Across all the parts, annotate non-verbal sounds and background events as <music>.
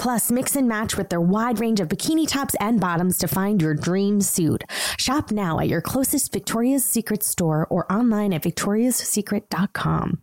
Plus, mix and match with their wide range of bikini tops and bottoms to find your dream suit. Shop now at your closest Victoria's Secret store or online at victoriassecret.com.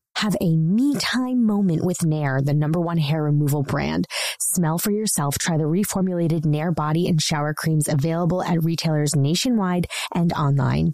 Have a me time moment with Nair, the number one hair removal brand. Smell for yourself. Try the reformulated Nair body and shower creams available at retailers nationwide and online.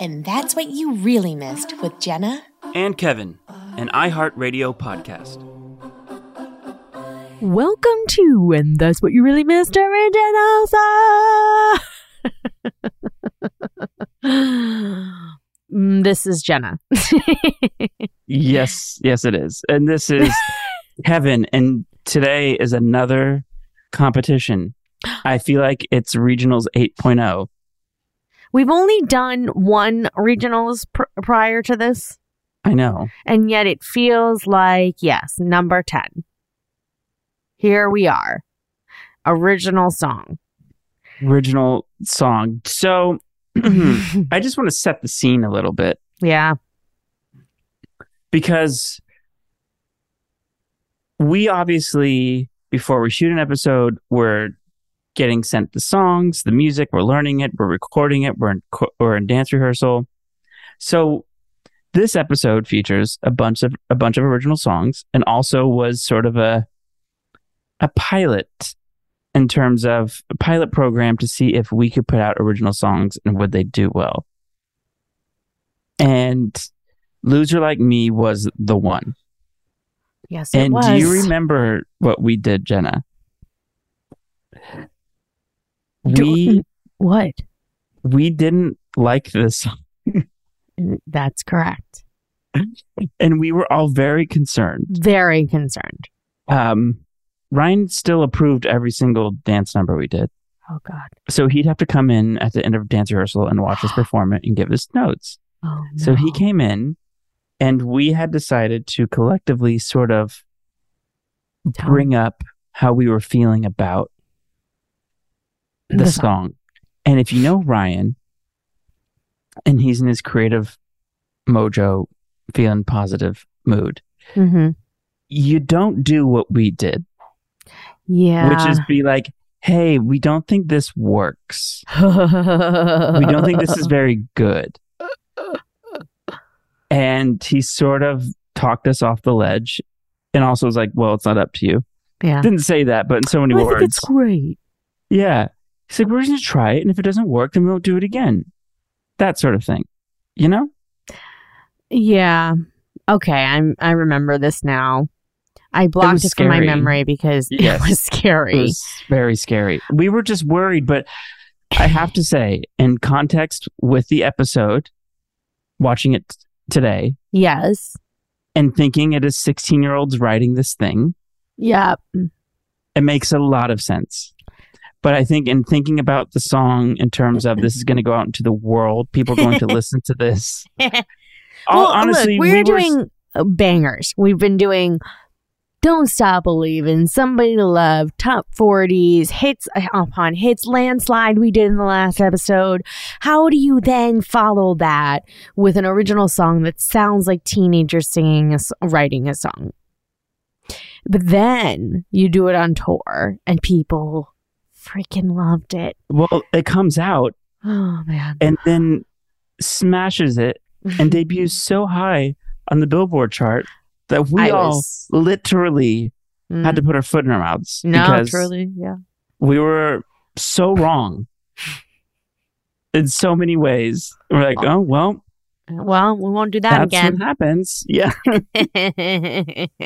And that's what you really missed with Jenna and Kevin, an iHeartRadio podcast. Welcome to And That's What You Really Missed Originals. <laughs> Mm, this is Jenna. <laughs> yes, yes, it is. And this is <laughs> Kevin. And today is another competition. I feel like it's Regionals 8.0. We've only done one regionals pr- prior to this. I know. And yet it feels like, yes, number 10. Here we are. Original song. Original song. So <clears throat> I just want to set the scene a little bit. Yeah. Because we obviously, before we shoot an episode, we're getting sent the songs, the music, we're learning it, we're recording it, we're in, we're in dance rehearsal. So this episode features a bunch of a bunch of original songs and also was sort of a a pilot in terms of a pilot program to see if we could put out original songs and would they do well. And Loser Like Me was the one. Yes, and was. do you remember what we did, Jenna? We what? We didn't like this. <laughs> That's correct. And we were all very concerned. Very concerned. Um, Ryan still approved every single dance number we did. Oh God! So he'd have to come in at the end of dance rehearsal and watch us <gasps> perform it and give us notes. Oh, no. So he came in, and we had decided to collectively sort of Tell bring up how we were feeling about the, The song. song. And if you know Ryan, and he's in his creative mojo, feeling positive mood, Mm-hmm. you don't do what we did, Yeah. which is be like, hey, we don't think this works. <laughs> we don't think this is very good. <laughs> And he sort of talked us off the ledge and also was like, well, it's not up to you. Yeah. Didn't say that, but in so many I words. think it's great. Yeah. Like, we're just going to try it. And if it doesn't work, then we won't do it again. That sort of thing. You know? Yeah. Okay, I'm I remember this now. I blocked was it, from my memory because <laughs> Yes. it was scary. It was very scary. We were just worried, but I have to say, in context with the episode, watching it today yes. and thinking it is 16 year olds writing this thing, Yep. it makes a lot of sense. But I think in thinking about the song in terms of this is going to go out into the world, people are going to <laughs> listen to this. <laughs> Well, honestly, look, we're we doing uh, bangers. We've been doing Don't Stop Believing, Somebody to Love, Top 40s, hits uh, upon hits, Landslide we did in the last episode. How do you then follow that with an original song that sounds like teenagers singing, a, writing a song? But then you do it on tour and people freaking loved it. well, it comes out Oh, man. and then smashes it and <laughs> debuts so high on the Billboard chart that we I all was- literally Mm. had to put our foot in our mouths no, because truly, yeah. we were so wrong in so many ways. We're like, oh well, Well, we won't do that that's again. what happens. Yeah, <laughs>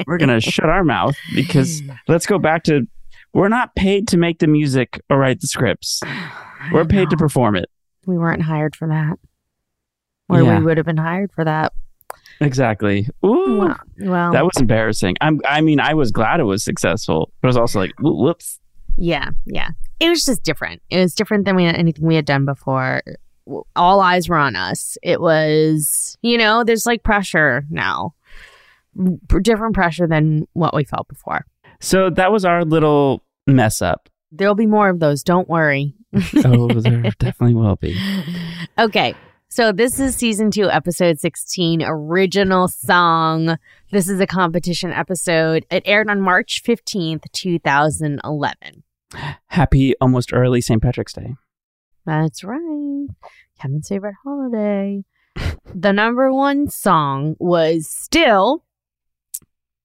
we're gonna shut our mouth because <laughs> let's go back to we're not paid to make the music or write the scripts. <sighs> We're paid to perform it. We weren't hired for that. Or Yeah. we would have been hired for that. Exactly. Ooh, Well, well that was embarrassing. I'm. I mean, I was glad it was successful, but it was also like, whoops. yeah, yeah. It was just different. It was different than we anything we had done before. All eyes were on us. It was, you know, there's like pressure now. Different pressure than what we felt before. So that was our little mess up. There'll be more of those. Don't worry. Oh, there <laughs> definitely will be. Okay. So this is season two, episode 16, original song. This is a competition episode. It aired on March 15th, 2011. Happy almost early St. Patrick's Day. That's right. Kevin's favorite holiday. <laughs> the number one song was still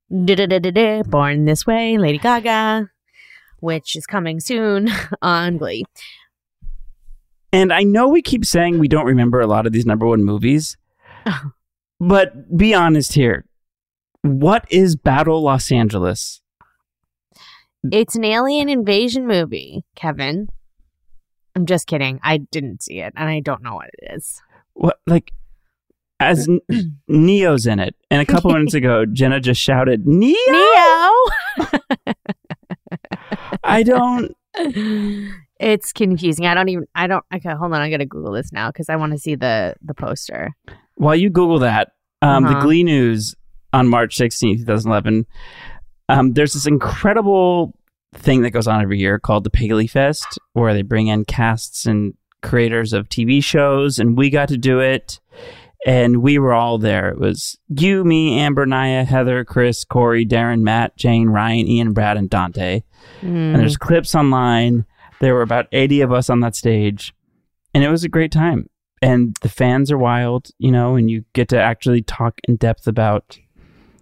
Born This Way, Lady Gaga, which is coming soon <laughs> on Glee. And I know we keep saying we don't remember a lot of these number one movies, <laughs> but be honest here. What is Battle Los Angeles? It's an alien invasion movie, Kevin. I'm just kidding. I didn't see it and I don't know what it is. What like as N- <clears throat> Ne-Yo's in it, and a couple minutes ago, <laughs> Jenna just shouted Ne-Yo. Ne-Yo! I don't. <laughs> it's confusing. I don't even I don't okay, hold on. I gotta Google this now because I want to see the the poster. While you Google that, um, the Uh-huh. Glee News on March 16th, 2011, um, there's this incredible thing that goes on every year called the Paley Fest, where they bring in casts and creators of TV shows, and we got to do it. And we were all there. It was you, me, Amber, Naya, Heather, Chris, Corey, Darren, Matt, Jane, Ryan, Ian, Brad, and Dante. Mm. And there's clips online. There were about 80 of us on that stage, and it was a great time. And the fans are wild, you know, and you get to actually talk in depth about.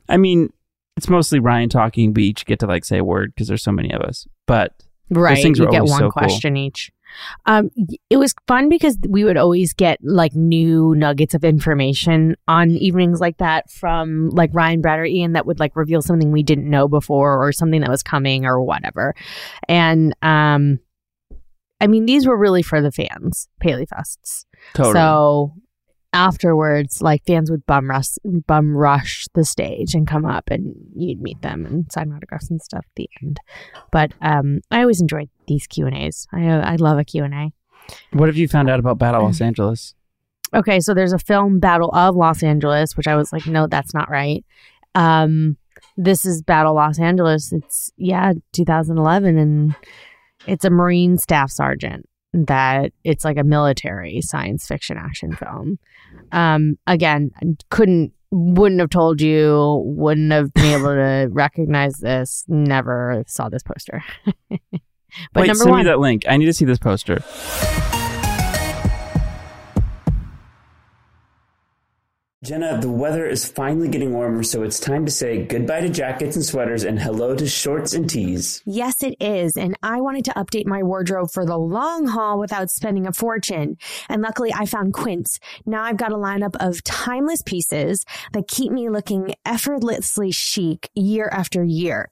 I mean, it's mostly Ryan talking. We each get to like say a word because there's so many of us. But right. things You get one so cool. question each. Um, it was fun because we would always get like new nuggets of information on evenings like that from like Ryan, Brad, or Ian that would like reveal something we didn't know before or something that was coming or whatever. And um, I mean, these were really for the fans, Paley Fests. totally. So afterwards, like fans would bum rush, bum rush the stage and come up, and you'd meet them and sign autographs and stuff at the end. But um, I always enjoyed these Q and A's. I I love a Q and A. what have you found out about Battle Los <sighs> Angeles? Okay, so there's a film Battle of Los Angeles, which I was like, no, that's not right. Um, this is Battle Los Angeles. It's yeah, 2011, and it's a Marine staff sergeant that it's like a military science fiction action film. Um, again, couldn't wouldn't have told you, wouldn't have been able to <laughs> recognize this. Never saw this poster. <laughs> but Wait, number send one, me that link. I need to see this poster. Jenna, the weather is finally getting warmer, so it's time to say goodbye to jackets and sweaters and hello to shorts and tees. Yes, it is. And I wanted to update my wardrobe for the long haul without spending a fortune. And luckily I found Quince. Now I've got a lineup of timeless pieces that keep me looking effortlessly chic year after year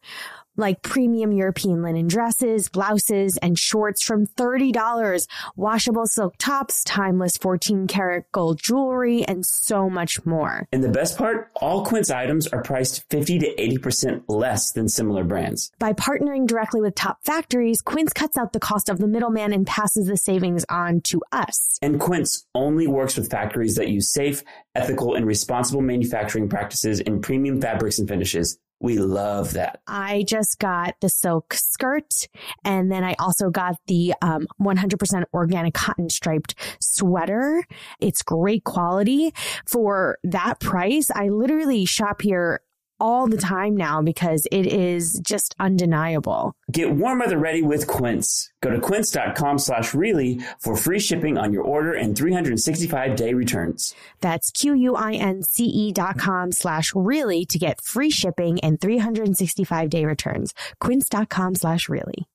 like premium European linen dresses, blouses, and shorts from $30, washable silk tops, timeless 14 karat gold jewelry, and so much more. And the best part, all Quince items are priced 50 to 80% less than similar brands. By partnering directly with top factories, Quince cuts out the cost of the middleman and passes the savings on to us. And Quince only works with factories that use safe, ethical, and responsible manufacturing practices in premium fabrics and finishes. We love that. I just got the silk skirt and then I also got the um, 100% organic cotton striped sweater. It's great quality for that price. I literally shop here all the time now because it is just undeniable. Get warm weather ready with Quince. Go to quince.com slash really for free shipping on your order and 365 day returns. That's Q-U-I-N-C-E dot com slash really to get free shipping and 365 day returns. Quince.com slash really.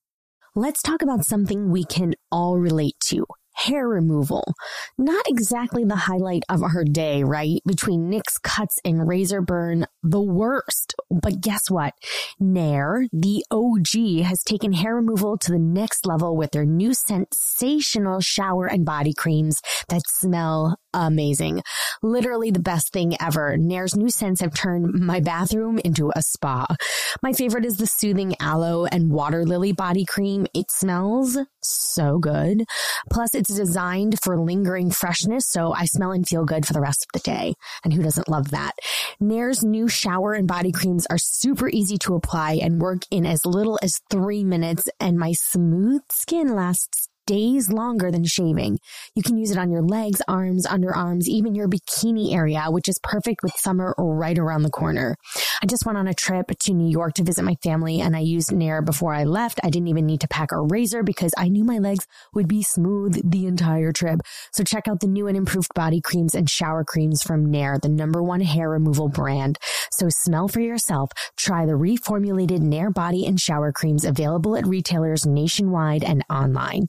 Let's talk about something we can all relate to hair removal. Not exactly the highlight of our day, right? Between nicks cuts and razor burn, the worst. But guess what? Nair, the OG, has taken hair removal to the next level with their new sensational shower and body creams that smell amazing. Literally the best thing ever. Nair's new scents have turned my bathroom into a spa. My favorite is the soothing aloe and water lily body cream. It smells so good. Plus, it's designed for lingering freshness, so I smell and feel good for the rest of the day. And who doesn't love that? Nair's new shower and body creams are super easy to apply and work in as little as three minutes, and my smooth skin lasts days longer than shaving. You can use it on your legs, arms, underarms, even your bikini area, which is perfect with summer right around the corner. I just went on a trip to New York to visit my family and I used Nair before I left. I didn't even need to pack a razor because I knew my legs would be smooth the entire trip. So check out the new and improved body creams and shower creams from Nair, the number one hair removal brand. So smell for yourself. Try the reformulated Nair body and shower creams available at retailers nationwide and online.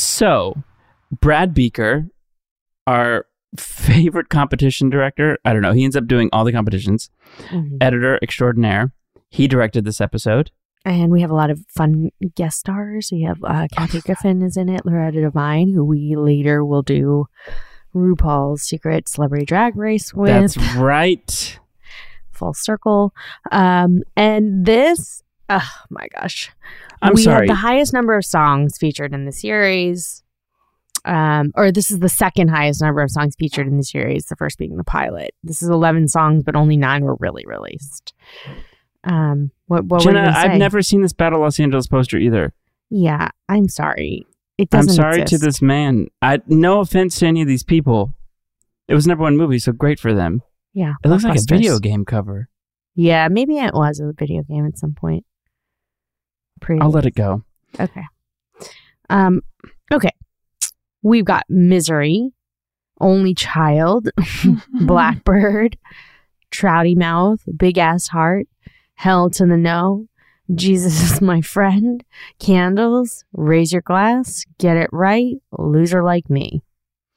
So, Brad Buecker, our favorite competition director, I don't know, he ends up doing all the competitions, Mhm. editor extraordinaire. He directed this episode. And we have a lot of fun guest stars. We have uh, Kathy Griffin is in it, Loretta Devine, who we later will do RuPaul's Secret Celebrity Drag Race with. That's right. Full Circle. Um, and this, oh my gosh. I'm we sorry. have the highest number of songs featured in the series. Um, or this is the second highest number of songs featured in the series, the first being the pilot. This is 11 songs, but only nine were really released. Um, what, what Jenna, I've never seen this Battle Los Angeles poster either. Yeah, I'm sorry. It I'm sorry exist. to this man. I no offense to any of these people. It was number one movie, so great for them. Yeah, It looks like a video game cover. Yeah, maybe it was a video game at some point. Pretty. I'll let it go. Okay. Um. Okay. We've got misery, only child, <laughs> blackbird, trouty mouth, big ass heart, hell to the no, Jesus <laughs> is my friend, candles, raise your glass, get it right, loser like me.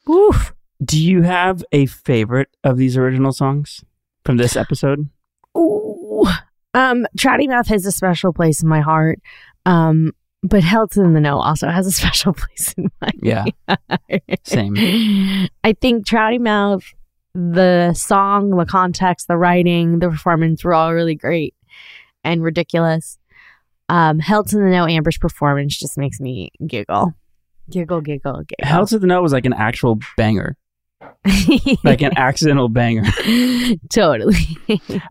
Woof. Do you have a favorite of these original songs from this episode? Ooh. Um, Trouty Mouth has a special place in my heart. Um, but Hell to the No also has a <laughs> special place in my Yeah, same. <laughs> I think Trouty Mouth, the song, the context, the writing, the performance were all really great and ridiculous. Um, Hell to the No Amber's performance just makes me giggle. Giggle, giggle, giggle. Hell to the No was like an actual banger, like an <laughs> accidental banger. totally.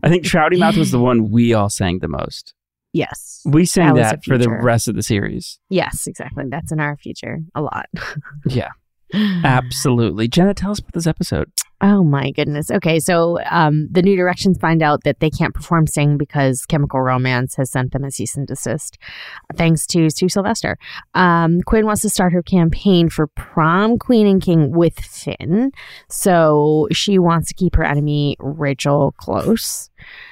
I think Trouty Mouth was the one we all sang the most. yes. We sang That that for the rest of the series. Yes, exactly. That's in our future a lot. Yeah, <laughs> absolutely. Jenna, tell us about this episode. Oh my goodness. Okay, so um, the New Directions find out that they can't perform Sing because Chemical Romance has sent them a cease and desist, thanks to Sue Sylvester. Um, Quinn wants to start her campaign for prom queen and king with Finn, so she wants to keep her enemy Rachel close.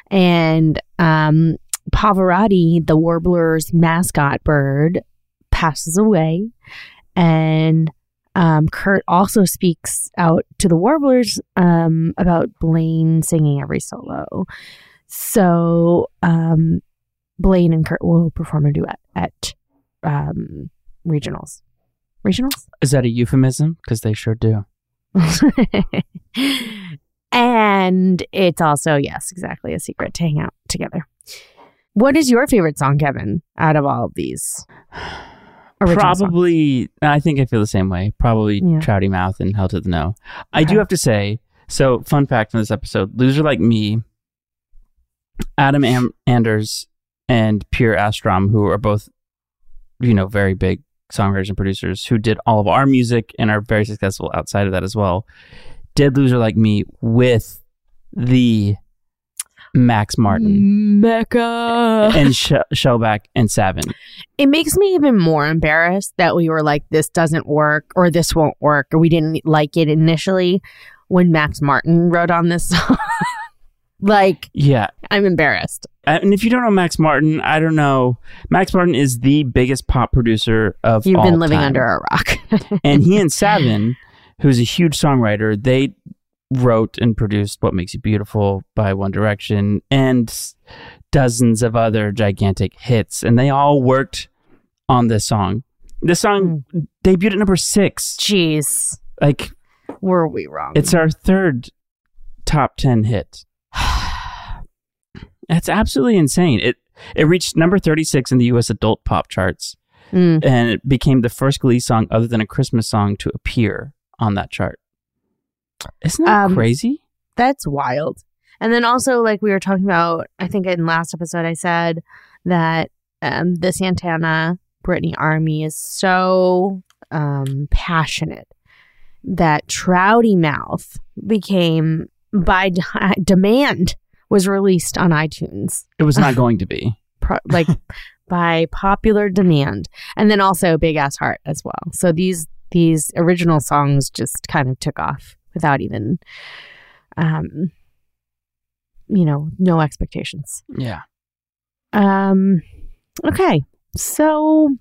And um, Pavarotti, the Warbler's mascot bird, passes away, and um, Kurt also speaks out to the Warblers um, about Blaine singing every solo. So um, Blaine and Kurt will perform a duet at um, regionals. Regionals? Is that a euphemism? Because they sure do. and it's also, yes, exactly, a secret to hang out together. What is your favorite song, Kevin, out of all of these? Probably, I think I feel the same way. Probably Yeah. Trouty Mouth and Hell to the No. I do have to say, so fun fact from this episode: loser like me, Adam Am- Anders and Pierre Astrom, who are both, you know, very big songwriters and producers, who did all of our music and are very successful outside of that as well, did loser like me with the Max Martin Mecca. and Sh- Shellback and Savan. it makes me even more embarrassed that we were like, this doesn't work or this won't work or we didn't like it initially when Max Martin wrote on this song. <laughs> like, Yeah, I'm embarrassed. and if you don't know Max Martin, I don't know. Max Martin is the biggest pop producer of You've been living time. under a rock. and he <laughs> and Savan, who's a huge songwriter, they wrote and produced "What Makes You Beautiful" by One Direction and dozens of other gigantic hits, and they all worked on this song. This song debuted at number six. Jeez, Like were we wrong? it's our third top ten hit. <sighs> That's absolutely insane. It it reached number thirty six in the U.S. adult pop charts. Mm. and it became the first Glee song other than a Christmas song to appear on that chart. Isn't that Um, crazy? That's wild. And then also, like we were talking about, I think in last episode, I said that um, the Santana Brittany army is so um, passionate that Trouty Mouth became by d- <laughs> demand was released on iTunes, It was not <laughs> going to be. pro- like <laughs> by popular demand, and then also Big Ass Heart as well. So these these original songs just kind of took off without even, um, you know, no expectations. Yeah. Um, okay, so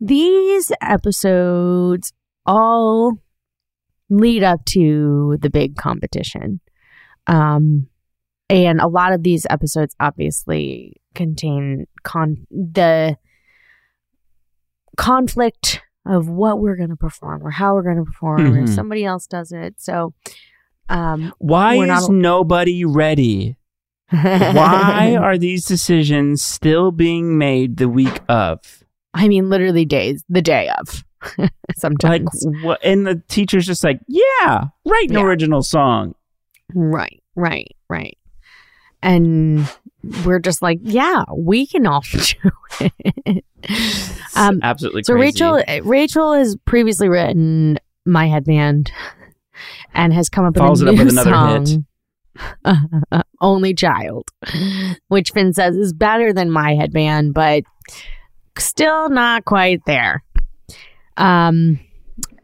these episodes all lead up to the big competition. Um, and a lot of these episodes obviously contain con the conflict of what we're going to perform or how we're going to perform or if somebody else does it. So, um, Why not is nobody ready? <laughs> Why are these decisions still being made the week of? I mean, literally days, the day of. <laughs> Like Sometimes. And the teacher's just like, yeah, write an Yeah. original song. right, right, right, and we're just like, yeah, we can all <laughs> do it. Um, absolutely so crazy. Rachel, Rachel has previously written "My Headband" and has come up Follows with it a up new with another hit. song, <laughs> "Only Child," which Finn says is better than "My Headband," but still not quite there. Um,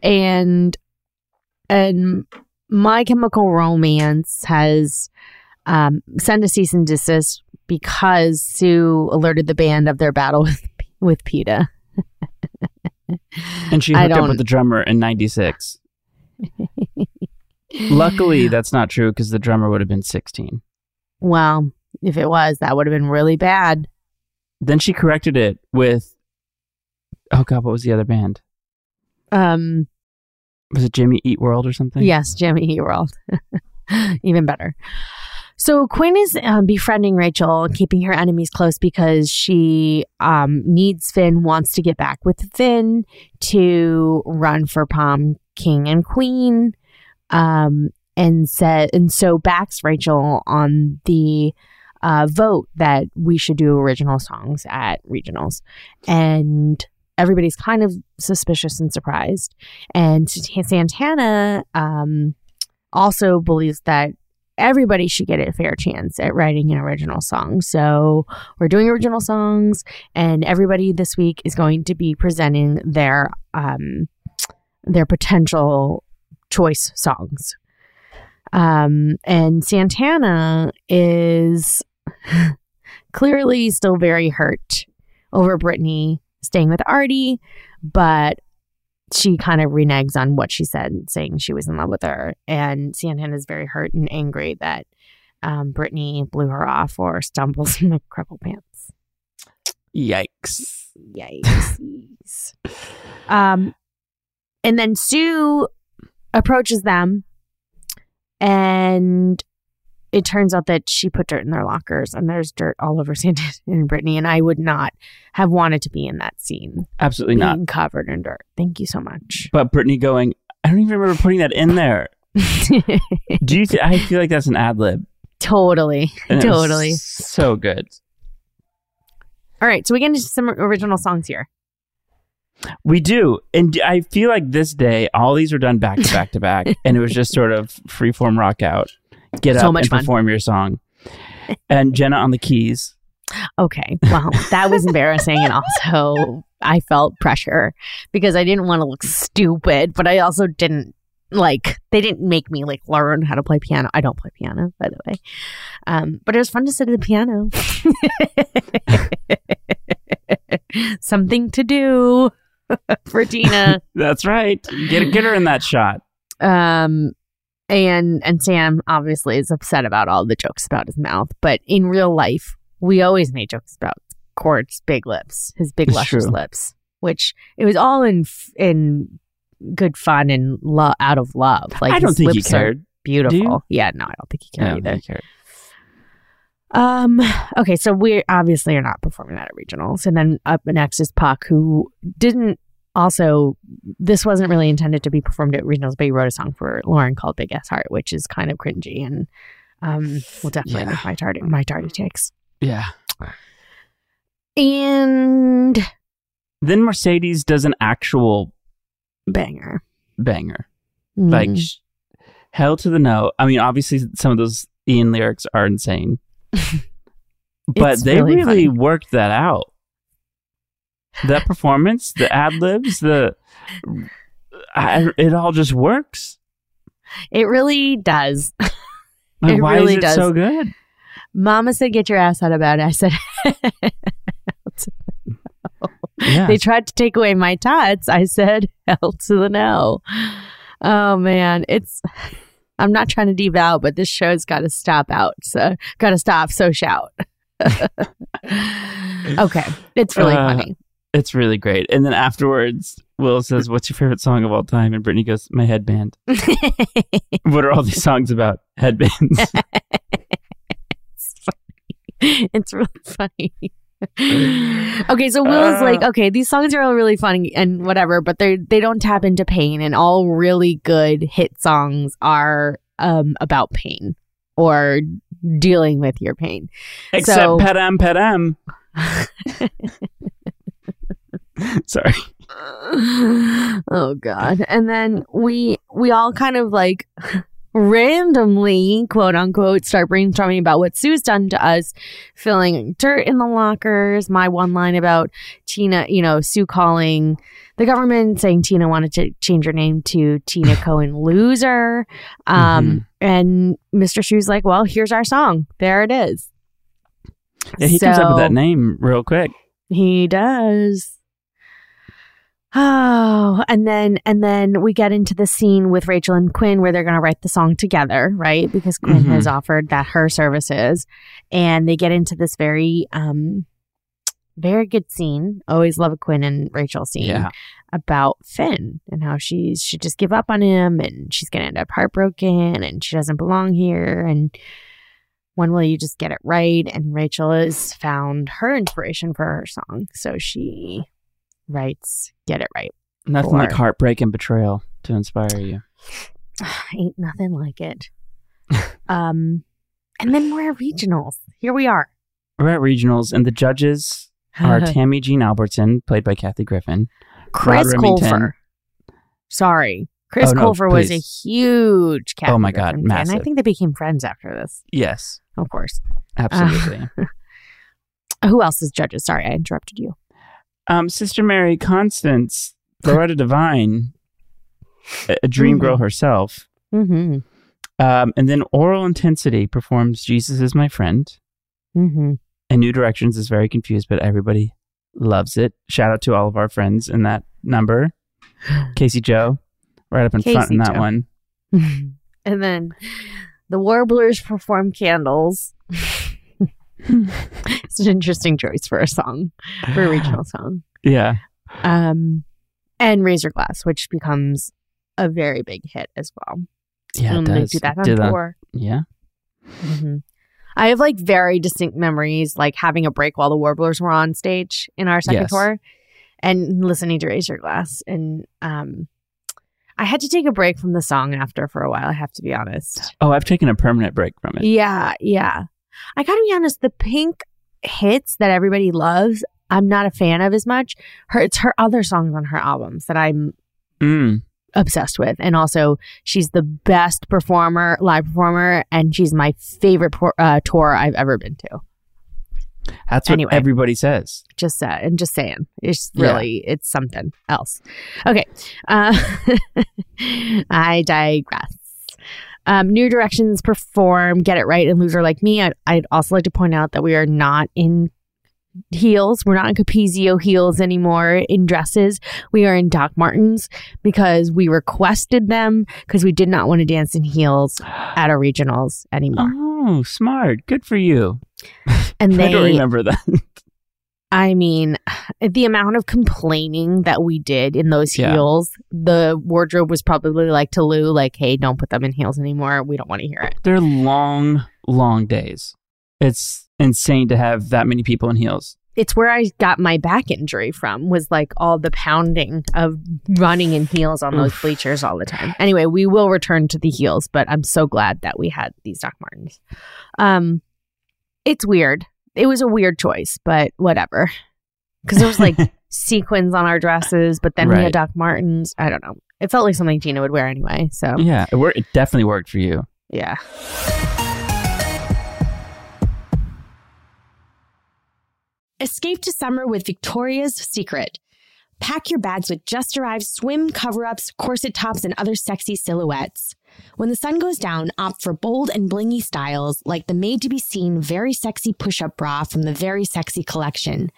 and and My Chemical Romance has um sent a cease and desist because Sue alerted the band of their battle with with PETA. and she hooked up with the drummer in '96. Luckily, <laughs> that's not true because the drummer would have been 16. Well, if it was, that would have been really bad. Then she corrected it with, oh God, what was the other band? Um, Was it Jimmy Eat World or something? yes, Jimmy Eat World. <laughs> Even better. So Quinn is um, befriending Rachel, keeping her enemies close because she um, needs Finn, wants to get back with Finn to run for prom king and queen, um, and said, and so backs Rachel on the uh, vote that we should do original songs at regionals, and everybody's kind of suspicious and surprised, and Santana um, also believes that everybody should get a fair chance at writing an original song. So we're doing original songs, and everybody this week is going to be presenting their um, their potential choice songs. Um, and Santana is <laughs> clearly still very hurt over Brittany staying with Artie, but she kind of reneges on what she said, saying she was in love with her. And Santana is very hurt and angry that um, Brittany blew her off or stumbles <laughs> in the crumple pants. Yikes. Yikes. um, and then Sue approaches them, and it turns out that she put dirt in their lockers, and there's dirt all over <laughs> Santana and Brittany. And I would not have wanted to be in that scene, Absolutely being not. covered in dirt. Thank you so much. But Brittany going, I don't even remember putting that in there. <laughs> Do you? Th- I feel like that's an ad lib. totally, totally. so good. All right, so we get into some original songs here. We do, and I feel like this day all these were done back to back to back, <laughs> and it was just sort of freeform rock out, get So up much and fun. perform your song, and Jenna on the keys. Okay, well, that was embarrassing, and also I felt pressure because I didn't want to look stupid, but I also didn't like they didn't make me like learn how to play piano. I don't play piano, by the way, um, but it was fun to sit at the piano. <laughs> Something to do <laughs> for Tina. <laughs> That's right. Get get her in that shot. um and and Sam obviously is upset about all the jokes about his mouth, but in real life, we always made jokes about Chord's big lips, his big It's luscious true. lips, which it was all in in good fun and lo- out of love. Like I don't his think he cared. Beautiful. Yeah, no, I don't think he cared either. think he cared. Um. Okay, so we obviously are not performing that at regionals, and then up next is Puck, who didn't. Also, this wasn't really intended to be performed at regionals, but he wrote a song for Lauren called "Big Ass Heart," which is kind of cringy and um will definitely Yeah. make my tardy, my tardy takes. Yeah. And Then Mercedes does an actual banger, banger. Like Mm. sh- hell to the no. I mean, obviously some of those Ian lyrics are insane, <laughs> but It's they really really, worked that out. That performance, the ad libs, the I, it all just works. it really does. <laughs> Like, It why really is it does. so good? Mama said, "Get your ass out of bed." I said. <laughs> Yeah, They tried to take away my tots. I said, <laughs> hell to the no. Oh man, it's. I'm not trying to devout, but this show's got to stop out. So got to stop. So shout. okay, it's really Uh, funny. It's really great. And then afterwards, Will says, "What's your favorite song of all time?" And Brittany goes, "My headband." <laughs> what are all these songs about? Headbands. <laughs> it's really funny. okay, so Will's Uh. like, okay, these songs are all really funny and whatever, but they they don't tap into pain, and all really good hit songs are um about pain or dealing with your pain. Except So- Padam Padam. <laughs> <laughs> Sorry. <laughs> oh god and then we we all kind of like randomly quote unquote start brainstorming about what sue's done to us filling dirt in the lockers my one line about tina you know sue calling the government saying tina wanted to change her name to tina <laughs> cohen loser um and mr shue's like well here's our song there it is Yeah, he comes up with that name real quick. he does. Oh, and then and then we get into the scene with Rachel and Quinn where they're going to write the song together, right? Because Quinn Mhm. has offered that her services, and they get into this very um very good scene. Always love a Quinn and Rachel scene Yeah. about Finn and how she should just give up on him, and she's going to end up heartbroken, and she doesn't belong here, and when will you just get it right? And Rachel has found her inspiration for her song, so she writes "Get It Right." Nothing like heartbreak and betrayal to inspire you. <sighs> Ain't nothing like it. <laughs> um, and then we're at regionals. Here we are. We're at regionals, and the judges <laughs> are Tammy Jean Albertson, played by Kathy Griffin. Chris. Colfer. Sorry, Chris Oh, no, Colfer was a huge. Kathy Oh my God, fan. I think they became friends after this. Yes, Of course. absolutely. <laughs> Who else is judges? Sorry, I interrupted you. Um, Sister Mary Constance, Loretta Devine, a, a dream girl herself. Mm-hmm. Um, and then Aural Intensity performs Jesus is My Friend. Mm-hmm. And New Directions is very confused, but everybody loves it. Shout out to all of our friends in that number. <gasps> Casey Joe, right up in front in that Joe. one. <laughs> and then the Warblers perform Candles. <laughs> <laughs> it's an interesting choice for a song, for a regional <sighs> song. Yeah. Um, and Raise Your Glass, which becomes a very big hit as well. Yeah, it and they does. do that on that- tour. Yeah. hmm I have like very distinct memories, like having a break while the Warblers were on stage in our second Yes. tour, and listening to Raise Your Glass. And um, I had to take a break from the song after for a while. I have to be honest. Oh, I've taken a permanent break from it. Yeah, yeah. I gotta be honest. The Pink hits that everybody loves, I'm not a fan of as much. Her, it's her other songs on her albums that I'm Mm. obsessed with. And also, she's the best performer, live performer, and she's my favorite por- uh, tour I've ever been to. That's what Anyway. everybody says. Just uh, and just saying, it's Yeah. really it's something else. Okay, uh, <laughs> I digress. Um, New Directions perform "Get It Right" and "Loser Like Me." I, I'd also like to point out that we are not in heels. We're not in Capezio heels anymore in dresses. We are in Doc Martens because we requested them because we did not want to dance in heels at our regionals anymore. Oh, smart. Good for you. And <laughs> I don't they, remember that. I mean, <sighs> the amount of complaining that we did in those Yeah. heels, the wardrobe was probably like to Lou, like, hey, don't put them in heels anymore. We don't want to hear it. They're long, long days. It's insane to have that many people in heels. It's where I got my back injury from, was like all the pounding of running in heels on those bleachers all the time. Anyway, we will return to the heels, but I'm so glad that we had these Doc Martens. Um, it's weird. It was a weird choice, but whatever. Because there was like <laughs> sequins on our dresses, but then we had Doc Martens. I don't know. It felt like something Tina would wear anyway. So Yeah, it, wor- it definitely worked for you. yeah. Escape to summer with Victoria's Secret. Pack your bags with just arrived swim cover ups, corset tops, and other sexy silhouettes. When the sun goes down, opt for bold and blingy styles like the made to be seen very sexy push up bra from the Very Sexy collection.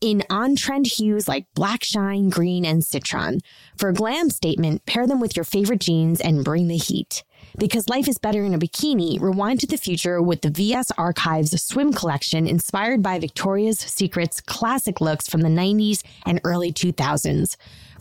In on trend hues like black shine, green, and citron. For a glam statement, pair them with your favorite jeans and bring the heat. Because life is better in a bikini, rewind to the future with the VS Archives swim collection inspired by Victoria's Secret's classic looks from the 90s and early 2000s.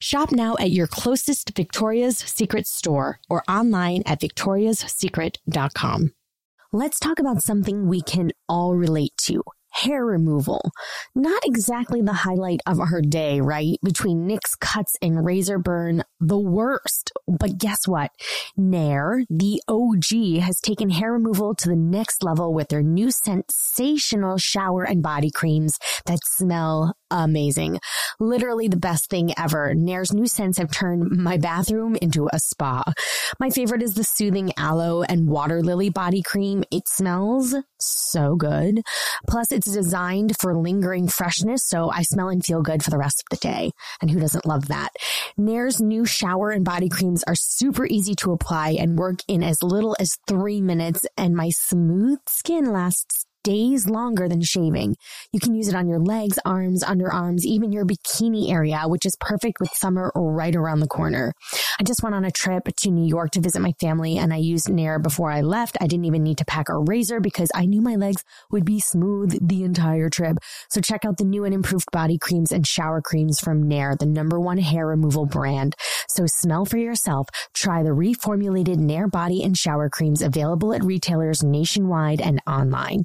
Shop now at your closest Victoria's Secret store or online at victoriassecret.com. Let's talk about something we can all relate to hair removal. Not exactly the highlight of our day, right? Between nicks cuts and razor burn, the worst. But guess what? Nair, the OG, has taken hair removal to the next level with their new sensational shower and body creams that smell amazing. Literally the best thing ever. Nair's new scents have turned my bathroom into a spa. My favorite is the soothing aloe and water lily body cream. It smells so good. Plus, it's designed for lingering freshness, so I smell and feel good for the rest of the day. And who doesn't love that? Nair's new shower and body creams are super easy to apply and work in as little as three minutes, and my smooth skin lasts days longer than shaving. You can use it on your legs, arms, underarms, even your bikini area, which is perfect with summer right around the corner. I just went on a trip to New York to visit my family and I used Nair before I left. I didn't even need to pack a razor because I knew my legs would be smooth the entire trip. So check out the new and improved body creams and shower creams from Nair, the number one hair removal brand. So smell for yourself. Try the reformulated Nair body and shower creams available at retailers nationwide and online.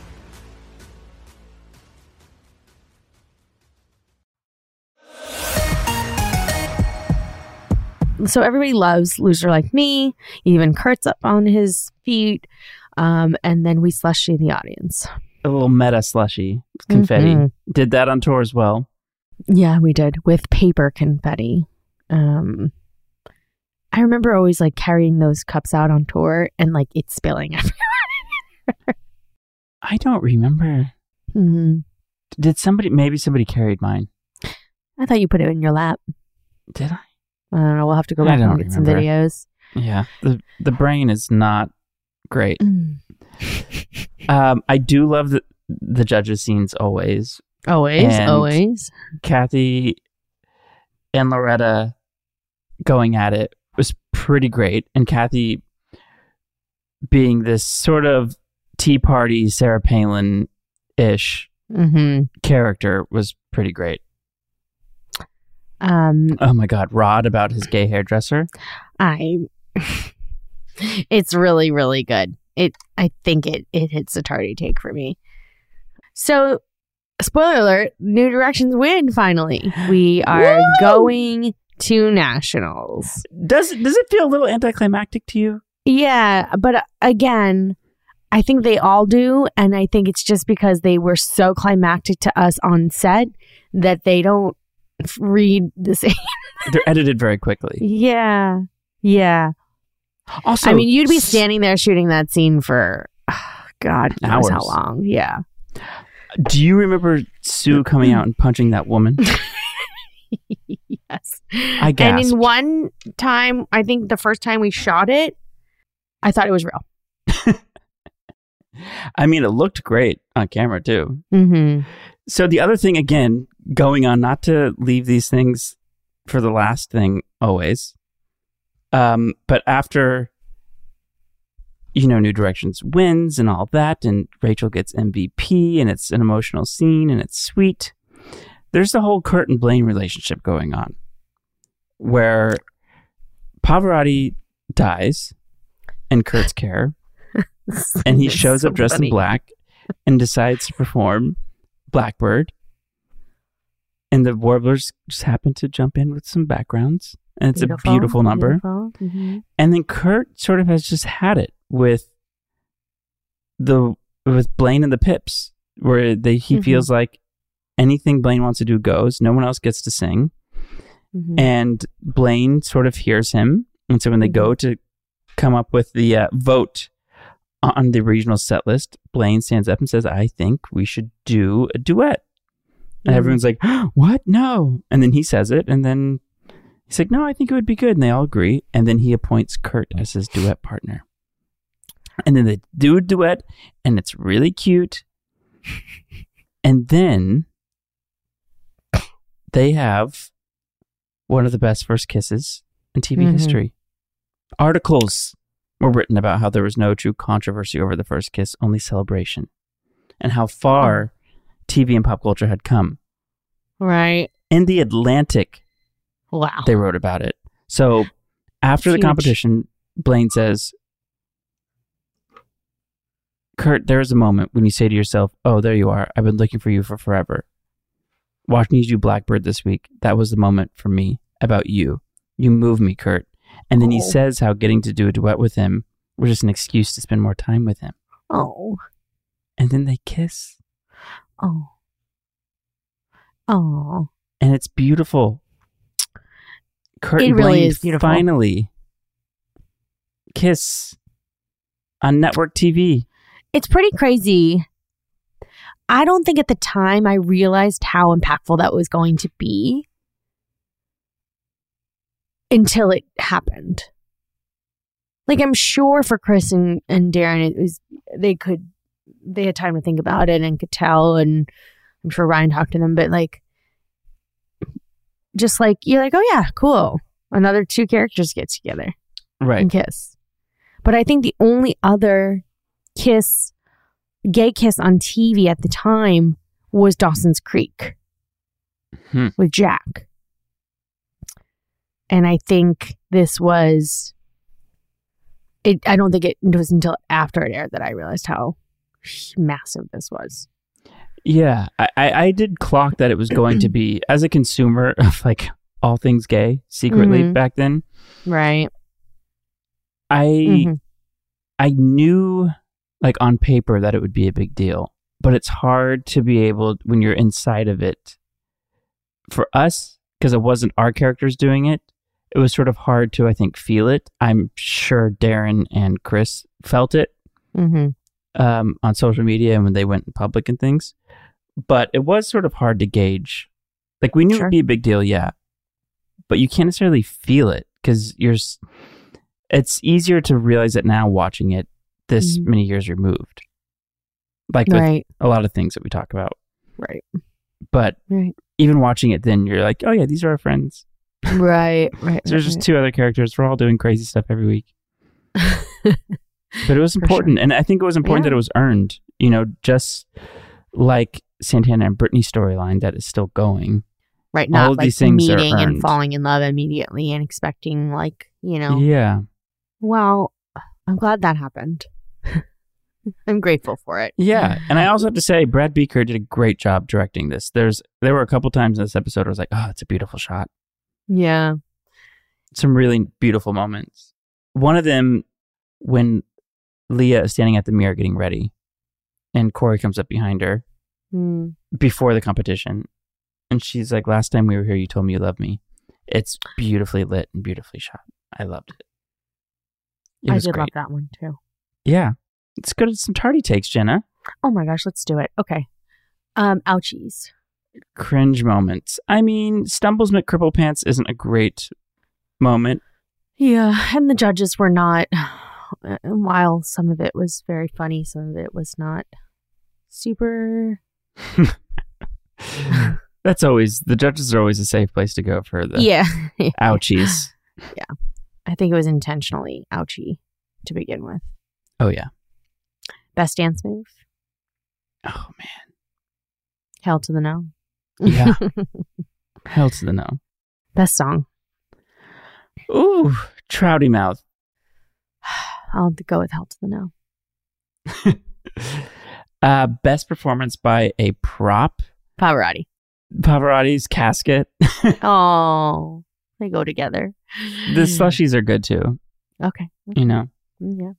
So everybody loves loser like me. Even Kurt's up on his feet, um, and then we slushy the audience. A little meta slushy confetti. Mhm. Did that on tour as well. Yeah, we did with paper confetti. Um, I remember always like carrying those cups out on tour and like it spilling <laughs> everywhere. I don't remember. hmm Did somebody? Maybe somebody carried mine. I thought you put it in your lap. Did I? I don't know. We'll have to go back and get some remember. videos. Yeah. The the brain is not great. Mm. <laughs> Um, I do love the the judges scenes always. Always, And- always. Kathy and Loretta going at it was pretty great, and Kathy being this sort of Tea Party Sarah Palin ish hmm character was pretty great. Um, Oh my god, Rod about his gay hairdresser. I. <laughs> it's really, really good. It. I think it. It hits a tardy take for me. So, spoiler alert: New Directions win. Finally, we are Woo! going to nationals. Does does it feel a little anticlimactic to you? Yeah, but uh, again, I think they all do, and I think it's just because they were so climactic to us on set that they don't f- read the same. <laughs> They're edited very quickly. yeah, yeah. Also, I mean, you'd be standing there shooting that scene for God knows how long. Yeah. Do you remember Sue coming out and punching that woman? <laughs> yes. I guess. And in one time, I think the first time we shot it, I thought it was real. <laughs> I mean, it looked great on camera too. Mm-hmm. So the other thing, again, going on, not to leave these things for the last thing always, um, but after you know New Directions wins and all that, and Rachel gets MVP, and it's an emotional scene, and it's sweet. There's the whole Kurt and Blaine relationship going on, where Pavarotti dies in Kurt's care, <laughs> and he shows so up dressed funny. in black and decides to perform Blackbird. And the Warblers just happen to jump in with some backgrounds. And it's a beautiful number. beautiful. Mhm. And then Kurt sort of has just had it with the with Blaine and the Pips, where they he Mhm. feels like anything Blaine wants to do goes. No one else gets to sing. Mhm. And Blaine sort of hears him. And so when they go to come up with the uh, vote on the regional set list, Blaine stands up and says, I think we should do a duet. And Mhm. everyone's like, <gasps> What? No. And then he says it. And then He's like, no, I think it would be good. And they all agree. And then he appoints Kurt as his duet partner. And then they do a duet, and it's really cute. <laughs> And then they have one of the best first kisses in TV Mhm. history. Articles were written about how there was no true controversy over the first kiss, only celebration, and how far TV and pop culture had come. Right. In the Atlantic, Wow. they wrote about it. So after the competition, Blaine says, Kurt, there is a moment when you say to yourself, Oh, there you are. I've been looking for you for forever. Watching you do Blackbird this week, that was the moment for me about you. You move me, Kurt. And then he Oh. says how getting to do a duet with him was just an excuse to spend more time with him. oh. And then they kiss. Oh. Oh. And it's beautiful. Kurt It really is beautiful. finally kiss on network TV. It's pretty crazy. I don't think at the time I realized how impactful that was going to be until it happened. Like I'm sure for Chris and, and Darren it was they could they had time to think about it and could tell and I'm sure Ryan talked to them, but like just like you're like, oh yeah, cool. Another two characters get together Right. and kiss. But I think the only other kiss, gay kiss on TV at the time was Dawson's Creek Hmm. with Jack. And I think this was. It, I don't think it was until after it aired that I realized how massive this was. Yeah. I, I, did clock that it was going to <clears throat> be, as a consumer <laughs> of like all things gay secretly Mhm. back then, Right. I Mhm. I knew like on paper that it would be a big deal, but it's hard to be able when you're inside of it. For us, because it wasn't our characters doing it, it was sort of hard to I think feel it. I'm sure Darren and Chris felt it Mm-hmm. Um, on social media and when they went public and things, but it was sort of hard to gauge. Like we knew Sure. it'd be a big deal, yeah, but you can't necessarily feel it because you're. It's easier to realize it now watching it this Mhm. many years removed, like with Right. a lot of things that we talk about. Right. But Right. even watching it, then you're like, oh yeah, these are our friends. Right. Right. <laughs> There's just two other characters. We're all doing crazy stuff every week. <laughs> But it was <laughs> For sure. important, and I think it was important Yeah. that it was earned. You know, just like Santana and Brittany storyline that is still going. right. all Not of like these things meeting and falling in love immediately and expecting like you know. Yeah, Well, I'm glad that happened. <laughs> I'm grateful for it. yeah. And I also have to say, Brad Buecker did a great job directing this. There's there were a couple times in this episode I was like, oh, it's a beautiful shot. Yeah. Some really beautiful moments. One of them when Lea is standing at the mirror getting ready, and Cory comes up behind her Mm. before the competition. And she's like, Last time we were here, you told me you loved me. It's beautifully lit and beautifully shot. I loved it. It I did great. love that one too. Yeah. Let's go to some tardy takes, Jenna. Oh my gosh, let's do it. Okay. Um, ouchies. Cringe moments. I mean, Stumbles McCripple Pants isn't a great moment. Yeah, and the judges were not. Uh, while some of it was very funny, some of it was not super. <laughs> That's always, the judges are always a safe place to go for the <laughs> yeah, ouchies. Yeah, I think it was intentionally ouchy to begin with. Oh, yeah. Best dance move. Oh, man. Hell to the no. Yeah. <laughs> Hell to the no. Best song. Ooh, Trouty Mouth. I'll go with Hell to the no. <laughs> uh, best performance by a prop. Pavarotti. Pavarotti's casket. <laughs> Oh, they go together. the slushies are good too. Okay. You know. Mm, Yeah.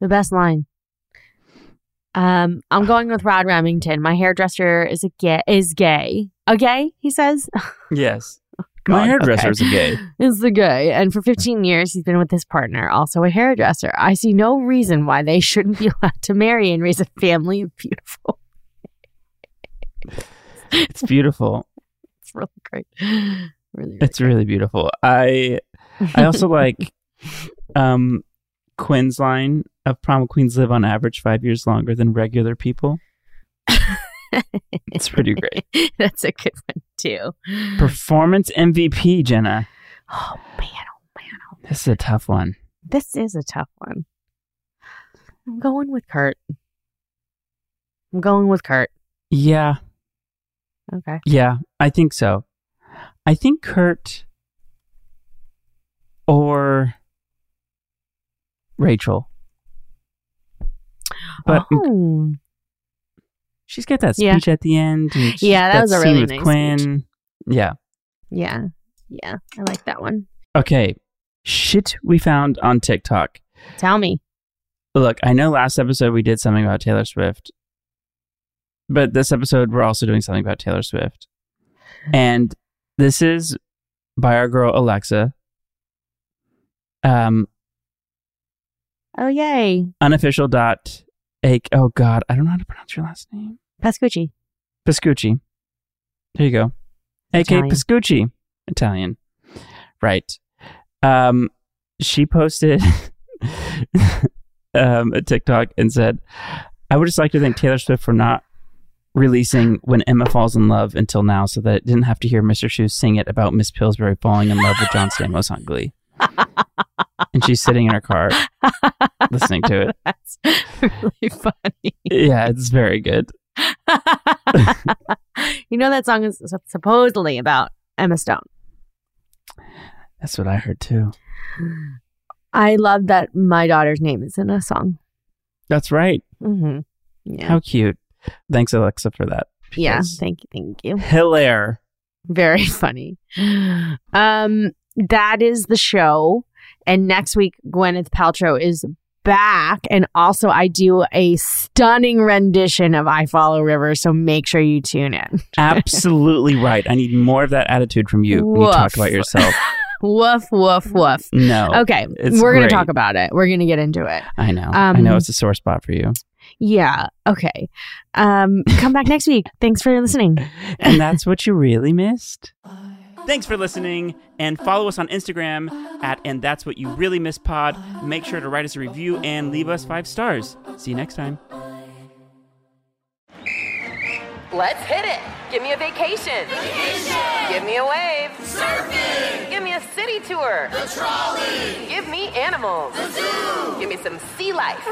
The best line. Um, I'm <sighs> going with Rod Remington. My hairdresser is a gay is gay. A gay, he says. <laughs> Yes. My God, hairdresser okay. is a gay. <laughs> Is the gay. And for 15 years he's been with his partner, also a hairdresser. I see no reason why they shouldn't be <laughs> allowed to marry and raise a family of beautiful. It's beautiful. <laughs> It's really great. Really, really It's really beautiful. I I also like um Quinn's line of prom queens live on average five years longer than regular people. It's <laughs> pretty great. That's a good one too. Performance MVP, Jenna. Oh man, oh man, oh This is a tough one. This is a tough one. I'm going with Kurt. I'm going with Kurt. Yeah, Okay. yeah, I think so. I think Kurt or Rachel. But oh, she's got that Yeah. speech at the end. Yeah, that was a really with nice Quinn. speech. Yeah. yeah, yeah. I like that one. Okay. Shit we found on TikTok. Tell me. Look, I know last episode we did something about Taylor Swift, but this episode we're also doing something about Taylor Swift. And this is by our girl Alexa. Um, Oh yay, unofficial dot ake. Oh God, I don't know how to pronounce your last name. Pascucci. Piscucci. There you go. AK. Piscucci. Italian. Right. Um, she posted <laughs> um, a TikTok and said, I would just like to thank Taylor Swift for not releasing When Emma Falls in Love until now so that it didn't have to hear Mr. Shoes sing it about Miss Pillsbury falling in love with John Stamos on Glee. <laughs> and she's sitting in her car <laughs> listening to it. That's really funny. Yeah, it's very good. <laughs> you know that song is supposedly about Emma Stone. That's what I heard too. I love that my daughter's name is in a song. That's right. Mm-hmm. Yeah. How cute. Thanks, Alexa, for that. yeah. Thank you. Thank you. Hilaire. Very <laughs> funny. Um, that is the show. And next week, Gwyneth Paltrow is back. And also, I do a stunning rendition of I Follow Rivers. So make sure you tune in. <laughs> Absolutely right. I need more of that attitude from you when you talk about yourself. <laughs> woof, woof, woof. No. Okay. We're going to talk about it. We're going to get into it. I know. I know Um, it's a sore spot for you. Yeah. Okay. Um, come back next week. Thanks for listening. <laughs> And that's what you really missed. Thanks for listening and follow us on Instagram at and that's what you really Miss pod. Make sure to write us a review and leave us five stars. See you next time. Let's hit it. Give me a vacation. Vacation. Give me a wave. Surfing. Give me a city tour. The trolley. Give me animals. The zoo. Give me some sea life.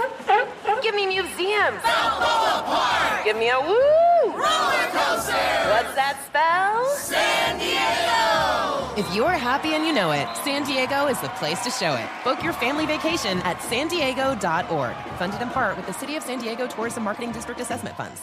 Give me museums. Balboa Park. Give me a woo. Roller coaster. What's that spell? San Diego. If you're happy and you know it, San Diego is the place to show it. Book your family vacation at san diego.org. Funded in part with the City of San Diego Tourism Marketing District Assessment Funds.